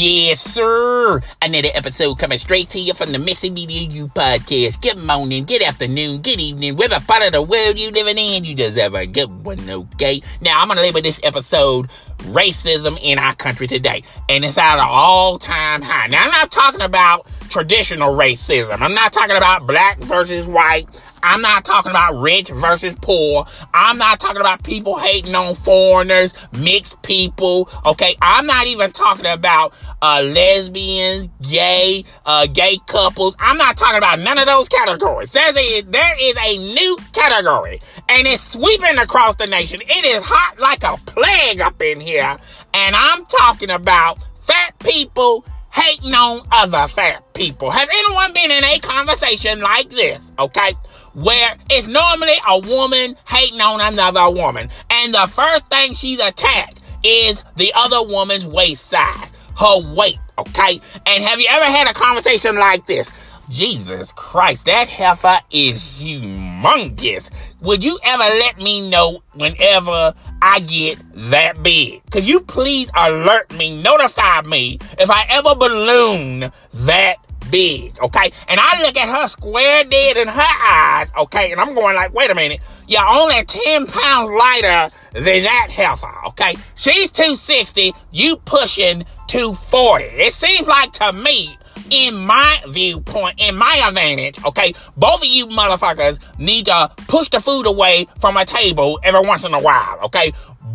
Yes, sir. Another episode coming straight to you from the Missy Media You podcast. Good morning, good afternoon, good evening, whatever part of the world you living in, you deserve a good one, okay? Now, I'm gonna label this episode Racism in Our Country Today. And it's at an all-time high. Now, I'm not talking about traditional racism. I'm not talking about black versus white. I'm not talking about rich versus poor. I'm not talking about people hating on foreigners, mixed people. Okay. I'm not even talking about uh, lesbians, gay, uh, gay couples. I'm not talking about none of those categories. There's a, there is a new category and it's sweeping across the nation. It is hot like a plague up in here. And I'm talking about fat people hating on other fat people. Has anyone been in a conversation like this? Okay where it's normally a woman hating on another woman. And the first thing she's attacked is the other woman's waist size, her weight, okay? And have you ever had a conversation like this? Jesus Christ, that heifer is humongous. Would you ever let me know whenever I get that big? Could you please alert me, notify me if I ever balloon that big, okay? And I look at her square dead in her eyes, okay? And I'm going like, wait a minute, you're only 10 pounds lighter than that heifer, okay? She's 260, you pushing 240. It seems like to me, in my viewpoint, in my advantage, okay, both of you motherfuckers need to push the food away from a table every once in a while, okay?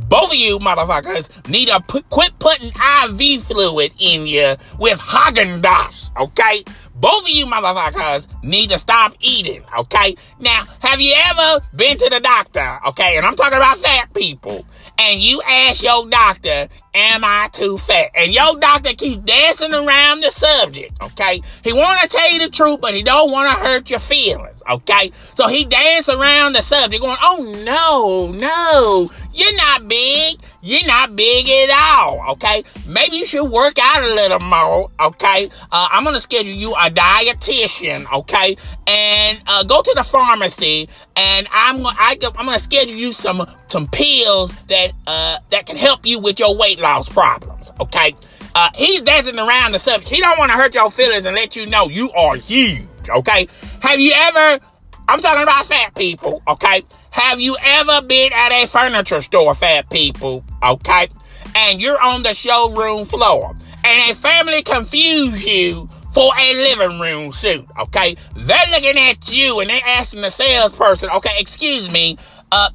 Both of you motherfuckers need to put, quit putting IV fluid in you with Haagen-Dazs, okay? Both of you motherfuckers need to stop eating, okay? Now, have you ever been to the doctor, okay? And I'm talking about fat people. And you ask your doctor, am I too fat? And your doctor keeps dancing around the subject, okay? He want to tell you the truth, but he don't want to hurt your feelings, okay? So he dance around the subject going, oh no, no, you're not big. You're not big at all, okay? Maybe you should work out a little more, okay? Uh, I'm gonna schedule you a dietitian, okay? And uh, go to the pharmacy, and I'm I, I'm gonna schedule you some some pills that uh, that can help you with your weight loss problems, okay? Uh, he's dancing around the subject. He don't want to hurt your feelings and let you know you are huge, okay? Have you ever? I'm talking about fat people, okay? Have you ever been at a furniture store, fat people? Okay. And you're on the showroom floor and a family confuse you for a living room suit. Okay. They're looking at you and they're asking the salesperson, okay, excuse me, uh,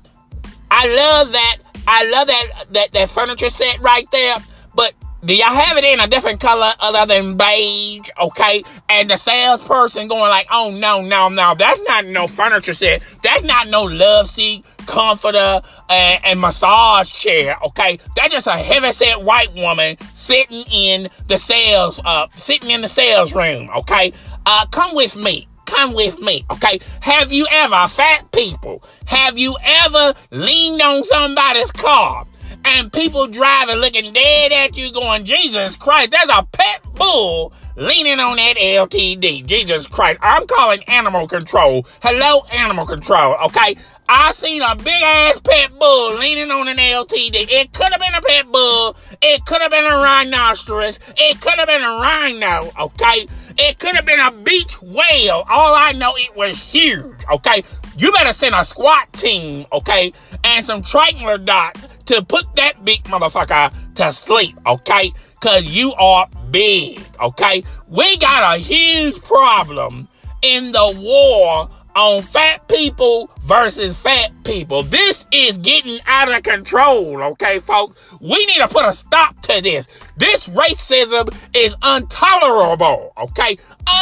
I love that, I love that, that, that furniture set right there, but do y'all have it in a different color other than beige? Okay. And the salesperson going like, oh no, no, no, that's not no furniture set. That's not no love seat, comforter, and, and massage chair. Okay. That's just a heavy set white woman sitting in the sales, uh, sitting in the sales room. Okay. Uh, come with me come with me, okay? Have you ever, fat people, have you ever leaned on somebody's car and people driving looking dead at you going, Jesus Christ, there's a pet bull leaning on that LTD. Jesus Christ. I'm calling animal control. Hello, animal control. Okay. I seen a big ass pet bull leaning on an LTD. It could have been a pet bull. It could have been a rhinoceros. It could have been a rhino. Okay. It could have been a beach whale. All I know, it was huge. Okay. You better send a SWAT team. Okay. And some triangular dots to put that big motherfucker to sleep, okay? Cause you are big, okay? We got a huge problem in the war on fat people versus fat people. This is getting out of control, okay, folks? We need to put a stop to this. This racism is intolerable, okay?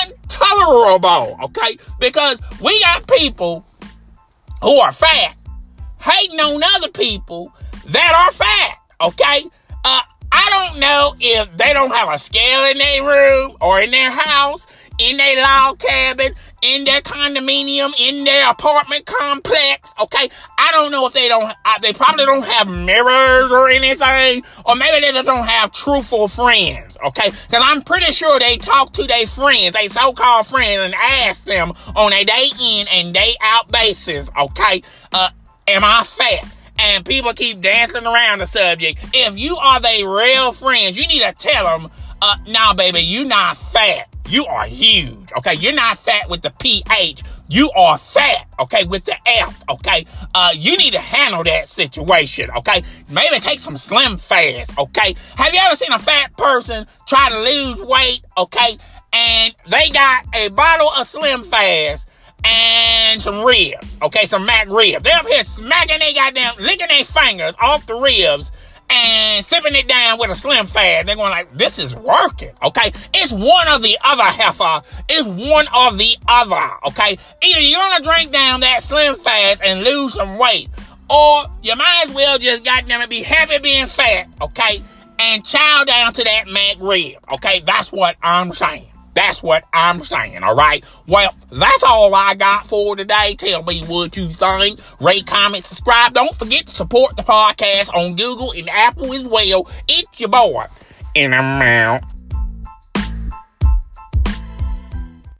Intolerable, okay? Because we got people who are fat hating on other people that are fat. Okay. Uh, I don't know if they don't have a scale in their room or in their house, in their log cabin, in their condominium, in their apartment complex. Okay. I don't know if they don't, uh, they probably don't have mirrors or anything, or maybe they just don't have truthful friends. Okay. Cause I'm pretty sure they talk to their friends, they so-called friends and ask them on a day in and day out basis. Okay. Uh, am I? And people keep dancing around the subject. If you are their real friends, you need to tell them, Uh, now, baby, you not fat. You are huge. Okay. You're not fat with the PH. You are fat. Okay. With the F. Okay. Uh, you need to handle that situation. Okay. Maybe take some slim fast. Okay. Have you ever seen a fat person try to lose weight? Okay. And they got a bottle of slim fast and some ribs. Okay. Some McRibs. They're up here smacking their goddamn, licking their fingers off the ribs and sipping it down with a slim fad. They're going like, this is working. Okay. It's one or the other heifer. It's one or the other. Okay. Either you're to drink down that slim fast and lose some weight or you might as well just goddamn it be happy being fat. Okay. And chow down to that McRib. Okay. That's what I'm saying. That's what I'm saying, all right? Well, that's all I got for today. Tell me what you think. Rate, comment, subscribe. Don't forget to support the podcast on Google and Apple as well. It's your boy. And I'm out.